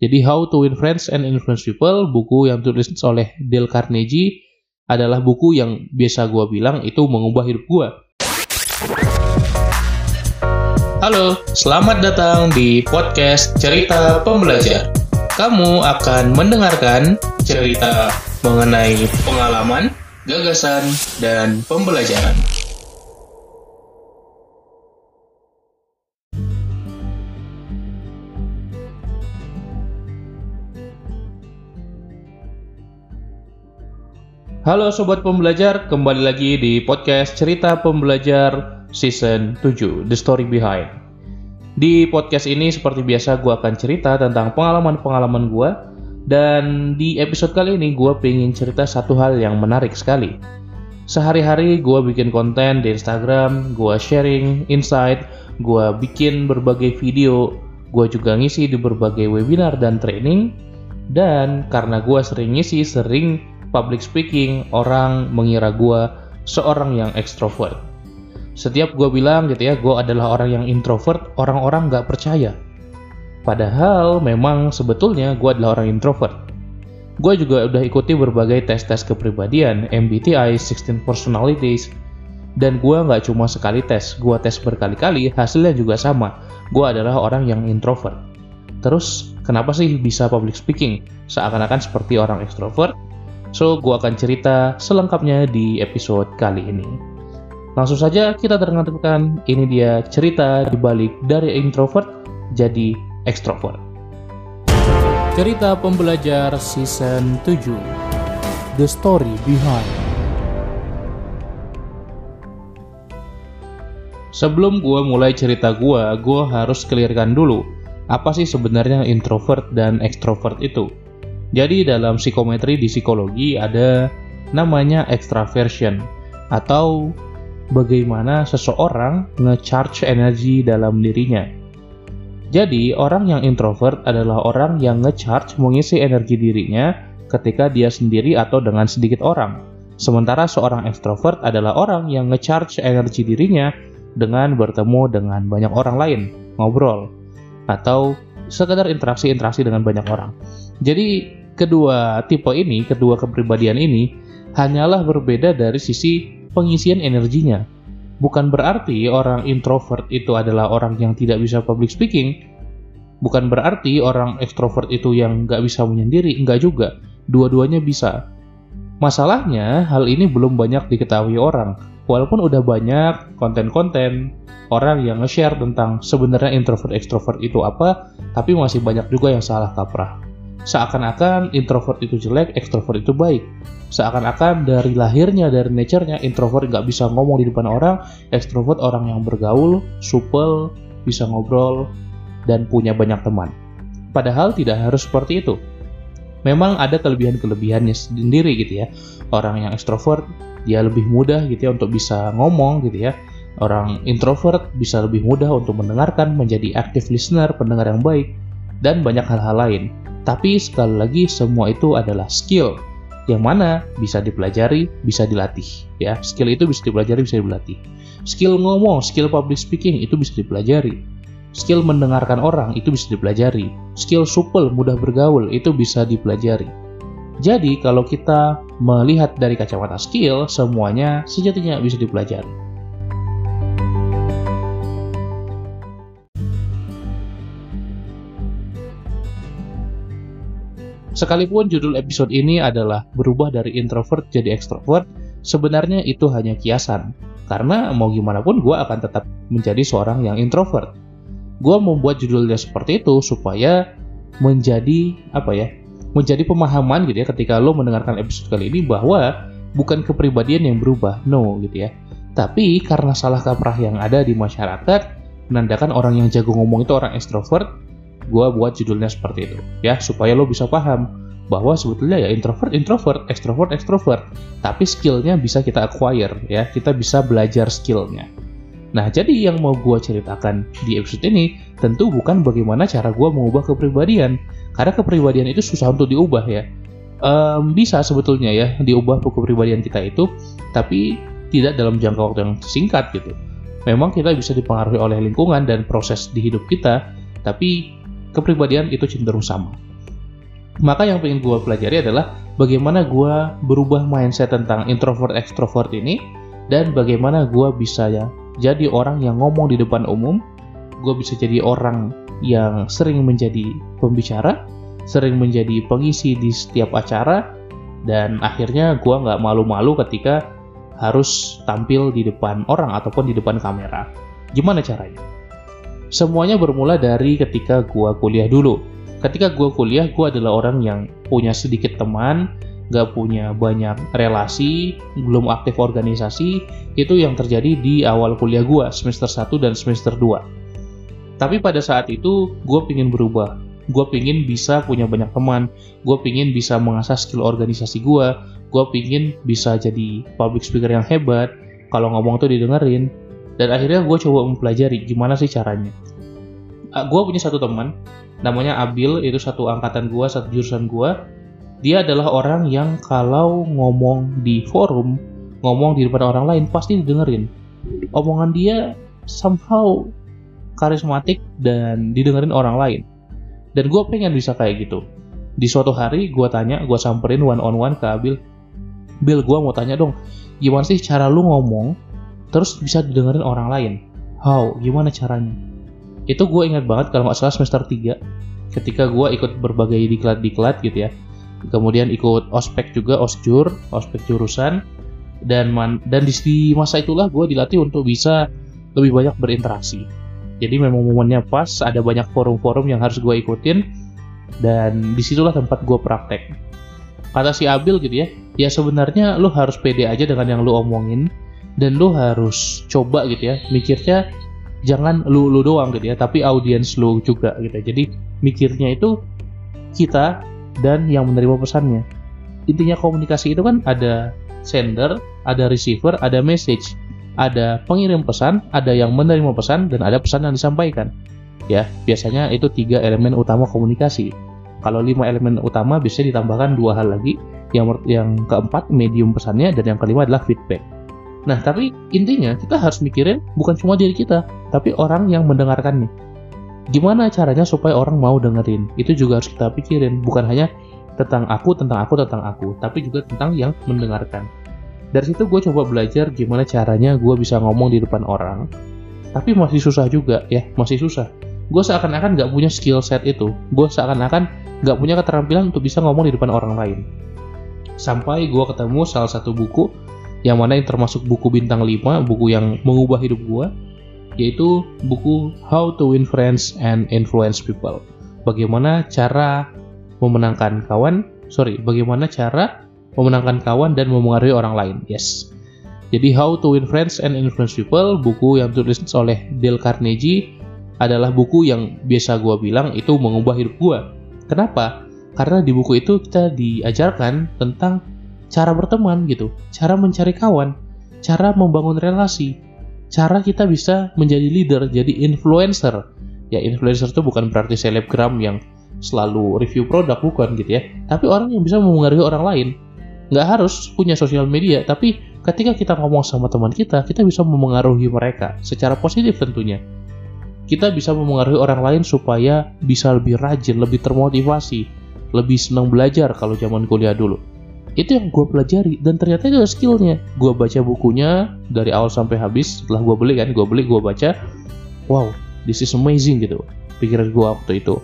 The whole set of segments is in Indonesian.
Jadi How to Win Friends and Influence People, buku yang tulis oleh Dale Carnegie, adalah buku yang biasa gue bilang itu mengubah hidup gue. Halo, selamat datang di podcast Cerita Pembelajar. Kamu akan mendengarkan cerita mengenai pengalaman, gagasan, dan pembelajaran. Halo Sobat Pembelajar, kembali lagi di podcast Cerita Pembelajar Season 7, The Story Behind. Di podcast ini seperti biasa gue akan cerita tentang pengalaman-pengalaman gue dan di episode kali ini gue pengen cerita satu hal yang menarik sekali. Sehari-hari gue bikin konten di Instagram, gue sharing insight, gue bikin berbagai video, gue juga ngisi di berbagai webinar dan training, dan karena gue sering ngisi, sering public speaking, orang mengira gue seorang yang ekstrovert. Setiap gue bilang gitu ya, gue adalah orang yang introvert, orang-orang gak percaya. Padahal memang sebetulnya gue adalah orang introvert. Gue juga udah ikuti berbagai tes-tes kepribadian, MBTI, 16 Personalities, dan gue nggak cuma sekali tes, gue tes berkali-kali, hasilnya juga sama. Gue adalah orang yang introvert. Terus, kenapa sih bisa public speaking? Seakan-akan seperti orang ekstrovert, So, gue akan cerita selengkapnya di episode kali ini. Langsung saja kita dengarkan ini dia cerita dibalik dari introvert jadi extrovert. Cerita pembelajar season 7 The Story Behind Sebelum gue mulai cerita gue, gue harus clearkan dulu apa sih sebenarnya introvert dan extrovert itu. Jadi dalam psikometri di psikologi ada namanya extraversion atau bagaimana seseorang nge-charge energi dalam dirinya. Jadi orang yang introvert adalah orang yang nge-charge mengisi energi dirinya ketika dia sendiri atau dengan sedikit orang. Sementara seorang extrovert adalah orang yang nge-charge energi dirinya dengan bertemu dengan banyak orang lain, ngobrol, atau sekedar interaksi-interaksi dengan banyak orang. Jadi kedua tipe ini, kedua kepribadian ini hanyalah berbeda dari sisi pengisian energinya. Bukan berarti orang introvert itu adalah orang yang tidak bisa public speaking. Bukan berarti orang ekstrovert itu yang nggak bisa menyendiri, enggak juga. Dua-duanya bisa. Masalahnya, hal ini belum banyak diketahui orang. Walaupun udah banyak konten-konten orang yang nge-share tentang sebenarnya introvert ekstrovert itu apa, tapi masih banyak juga yang salah kaprah seakan-akan introvert itu jelek, ekstrovert itu baik. Seakan-akan dari lahirnya, dari nature-nya, introvert nggak bisa ngomong di depan orang, ekstrovert orang yang bergaul, supel, bisa ngobrol, dan punya banyak teman. Padahal tidak harus seperti itu. Memang ada kelebihan-kelebihannya sendiri gitu ya. Orang yang ekstrovert, dia lebih mudah gitu ya untuk bisa ngomong gitu ya. Orang introvert bisa lebih mudah untuk mendengarkan, menjadi active listener, pendengar yang baik, dan banyak hal-hal lain. Tapi sekali lagi semua itu adalah skill yang mana bisa dipelajari, bisa dilatih. Ya, skill itu bisa dipelajari, bisa dilatih. Skill ngomong, skill public speaking itu bisa dipelajari. Skill mendengarkan orang itu bisa dipelajari. Skill supel, mudah bergaul itu bisa dipelajari. Jadi, kalau kita melihat dari kacamata skill, semuanya sejatinya bisa dipelajari. Sekalipun judul episode ini adalah berubah dari introvert jadi extrovert, sebenarnya itu hanya kiasan. Karena mau gimana pun gue akan tetap menjadi seorang yang introvert. Gue membuat judulnya seperti itu supaya menjadi apa ya? Menjadi pemahaman gitu ya ketika lo mendengarkan episode kali ini bahwa bukan kepribadian yang berubah, no gitu ya. Tapi karena salah kaprah yang ada di masyarakat, menandakan orang yang jago ngomong itu orang extrovert, gue buat judulnya seperti itu ya supaya lo bisa paham bahwa sebetulnya ya introvert introvert extrovert extrovert tapi skillnya bisa kita acquire ya kita bisa belajar skillnya. Nah jadi yang mau gue ceritakan di episode ini tentu bukan bagaimana cara gue mengubah kepribadian karena kepribadian itu susah untuk diubah ya. Um, bisa sebetulnya ya diubah kepribadian kita itu tapi tidak dalam jangka waktu yang singkat gitu. Memang kita bisa dipengaruhi oleh lingkungan dan proses di hidup kita tapi kepribadian itu cenderung sama. Maka yang pengen gue pelajari adalah bagaimana gue berubah mindset tentang introvert extrovert ini dan bagaimana gue bisa ya jadi orang yang ngomong di depan umum, gue bisa jadi orang yang sering menjadi pembicara, sering menjadi pengisi di setiap acara, dan akhirnya gue nggak malu-malu ketika harus tampil di depan orang ataupun di depan kamera. Gimana caranya? Semuanya bermula dari ketika gue kuliah dulu. Ketika gue kuliah gue adalah orang yang punya sedikit teman gak punya banyak relasi belum aktif organisasi. Itu yang terjadi di awal kuliah gue semester 1 dan semester 2 tapi pada saat itu gue pingin berubah. Gue pingin bisa punya banyak teman. Gue pingin bisa mengasah skill organisasi gue gue pingin bisa jadi public speaker yang hebat. Kalau ngomong tuh didengerin dan akhirnya gue coba mempelajari gimana sih caranya. Uh, gue punya satu teman namanya Abil itu satu angkatan gua satu jurusan gua. Dia adalah orang yang kalau ngomong di forum ngomong di depan orang lain pasti didengerin. Omongan dia somehow karismatik dan didengerin orang lain. Dan gue pengen bisa kayak gitu. Di suatu hari gue tanya gue samperin one on one ke Abil. Bil gue mau tanya dong gimana sih cara lu ngomong terus bisa didengerin orang lain. How? Gimana caranya? Itu gue ingat banget kalau nggak salah semester 3 ketika gue ikut berbagai diklat-diklat gitu ya. Kemudian ikut ospek juga osjur ospek jurusan dan man, dan di, di masa itulah gue dilatih untuk bisa lebih banyak berinteraksi. Jadi memang momennya pas ada banyak forum-forum yang harus gue ikutin dan di situlah tempat gue praktek. Kata si Abil gitu ya ya sebenarnya lo harus pede aja dengan yang lo omongin dan lo harus coba gitu ya. Mikirnya jangan lu lu doang gitu ya tapi audiens lu juga gitu. Jadi mikirnya itu kita dan yang menerima pesannya. Intinya komunikasi itu kan ada sender ada receiver ada message. Ada pengirim pesan ada yang menerima pesan dan ada pesan yang disampaikan. Ya biasanya itu tiga elemen utama komunikasi. Kalau lima elemen utama biasanya ditambahkan dua hal lagi. Yang yang keempat medium pesannya dan yang kelima adalah feedback Nah, tapi intinya kita harus mikirin bukan cuma diri kita, tapi orang yang mendengarkan nih. Gimana caranya supaya orang mau dengerin? Itu juga harus kita pikirin, bukan hanya tentang aku, tentang aku, tentang aku, tapi juga tentang yang mendengarkan. Dari situ gue coba belajar gimana caranya gue bisa ngomong di depan orang, tapi masih susah juga ya, masih susah. Gue seakan-akan gak punya skill set itu, gue seakan-akan gak punya keterampilan untuk bisa ngomong di depan orang lain. Sampai gue ketemu salah satu buku yang mana yang termasuk buku bintang 5, buku yang mengubah hidup gua, yaitu buku How to Win Friends and Influence People. Bagaimana cara memenangkan kawan, sorry, bagaimana cara memenangkan kawan dan memengaruhi orang lain. Yes. Jadi How to Win Friends and Influence People, buku yang ditulis oleh Dale Carnegie adalah buku yang biasa gua bilang itu mengubah hidup gua. Kenapa? Karena di buku itu kita diajarkan tentang cara berteman gitu, cara mencari kawan, cara membangun relasi, cara kita bisa menjadi leader, jadi influencer. Ya influencer itu bukan berarti selebgram yang selalu review produk bukan gitu ya, tapi orang yang bisa memengaruhi orang lain. Nggak harus punya sosial media, tapi ketika kita ngomong sama teman kita, kita bisa memengaruhi mereka secara positif tentunya. Kita bisa memengaruhi orang lain supaya bisa lebih rajin, lebih termotivasi, lebih senang belajar kalau zaman kuliah dulu itu yang gue pelajari dan ternyata itu skillnya. Gue baca bukunya dari awal sampai habis setelah gue beli kan gue beli gue baca wow this is amazing gitu pikiran gue waktu itu.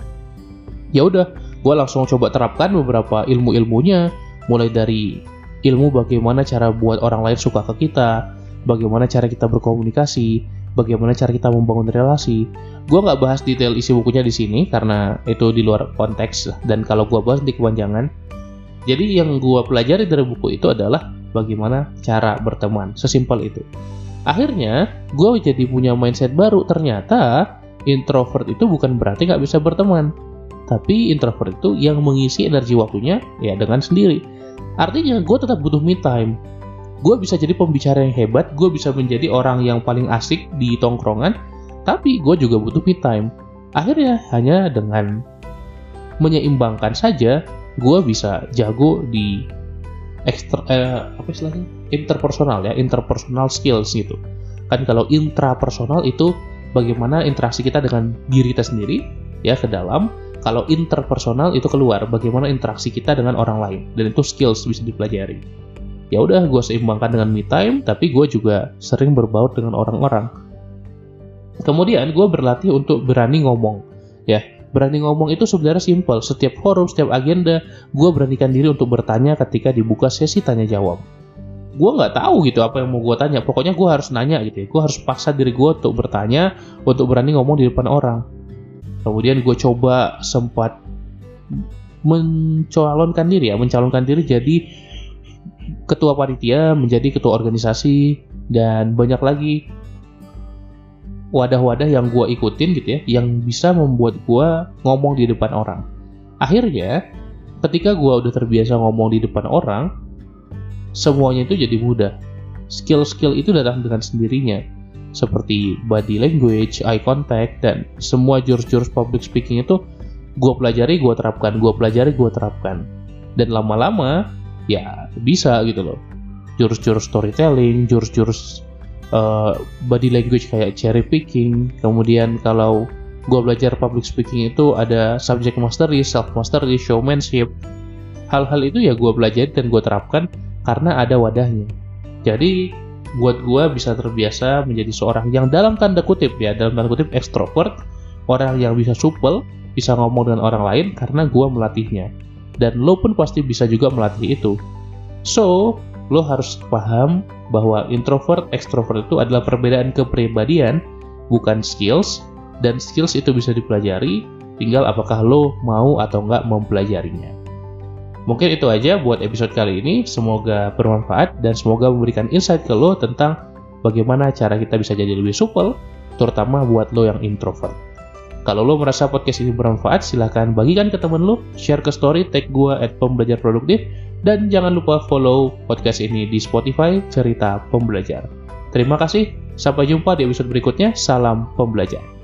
Ya udah gue langsung coba terapkan beberapa ilmu ilmunya mulai dari ilmu bagaimana cara buat orang lain suka ke kita bagaimana cara kita berkomunikasi bagaimana cara kita membangun relasi. Gue nggak bahas detail isi bukunya di sini karena itu di luar konteks dan kalau gue bahas di kepanjangan jadi yang gue pelajari dari buku itu adalah bagaimana cara berteman, sesimpel itu. Akhirnya gue jadi punya mindset baru. Ternyata introvert itu bukan berarti nggak bisa berteman, tapi introvert itu yang mengisi energi waktunya ya dengan sendiri. Artinya gue tetap butuh me time. Gue bisa jadi pembicara yang hebat, gue bisa menjadi orang yang paling asik di tongkrongan, tapi gue juga butuh me time. Akhirnya hanya dengan menyeimbangkan saja gue bisa jago di ekstra eh, apa istilahnya interpersonal ya interpersonal skills gitu kan kalau intrapersonal itu bagaimana interaksi kita dengan diri kita sendiri ya ke dalam. Kalau interpersonal itu keluar, bagaimana interaksi kita dengan orang lain dan itu skills bisa dipelajari. Ya udah, gue seimbangkan dengan me time, tapi gue juga sering berbaur dengan orang-orang. Kemudian gue berlatih untuk berani ngomong, ya berani ngomong itu sebenarnya simpel. Setiap forum, setiap agenda, gue beranikan diri untuk bertanya ketika dibuka sesi tanya jawab. Gue nggak tahu gitu apa yang mau gue tanya. Pokoknya gue harus nanya gitu ya. Gue harus paksa diri gue untuk bertanya untuk berani ngomong di depan orang. Kemudian gue coba sempat mencalonkan diri ya mencalonkan diri jadi ketua panitia menjadi ketua organisasi dan banyak lagi wadah-wadah yang gue ikutin gitu ya yang bisa membuat gue ngomong di depan orang akhirnya ketika gue udah terbiasa ngomong di depan orang semuanya itu jadi mudah. Skill-skill itu datang dengan sendirinya, seperti body language, eye contact, dan semua jurus-jurus public speaking itu gue pelajari, gue terapkan, gue pelajari, gue terapkan. Dan lama-lama, ya bisa gitu loh. Jurus-jurus storytelling, jurus-jurus uh, body language kayak cherry picking, kemudian kalau gue belajar public speaking itu ada subject mastery, self mastery, showmanship. Hal-hal itu ya gue pelajari dan gue terapkan karena ada wadahnya. Jadi buat gue bisa terbiasa menjadi seorang yang dalam tanda kutip ya dalam tanda kutip ekstrovert, orang yang bisa supel, bisa ngomong dengan orang lain karena gue melatihnya. Dan lo pun pasti bisa juga melatih itu. So, lo harus paham bahwa introvert, ekstrovert itu adalah perbedaan kepribadian, bukan skills, dan skills itu bisa dipelajari, tinggal apakah lo mau atau nggak mempelajarinya. Mungkin itu aja buat episode kali ini. Semoga bermanfaat dan semoga memberikan insight ke lo tentang bagaimana cara kita bisa jadi lebih supel, terutama buat lo yang introvert. Kalau lo merasa podcast ini bermanfaat, silahkan bagikan ke temen lo, share ke story, tag gue at pembelajar produktif, dan jangan lupa follow podcast ini di Spotify Cerita Pembelajar. Terima kasih, sampai jumpa di episode berikutnya. Salam pembelajar.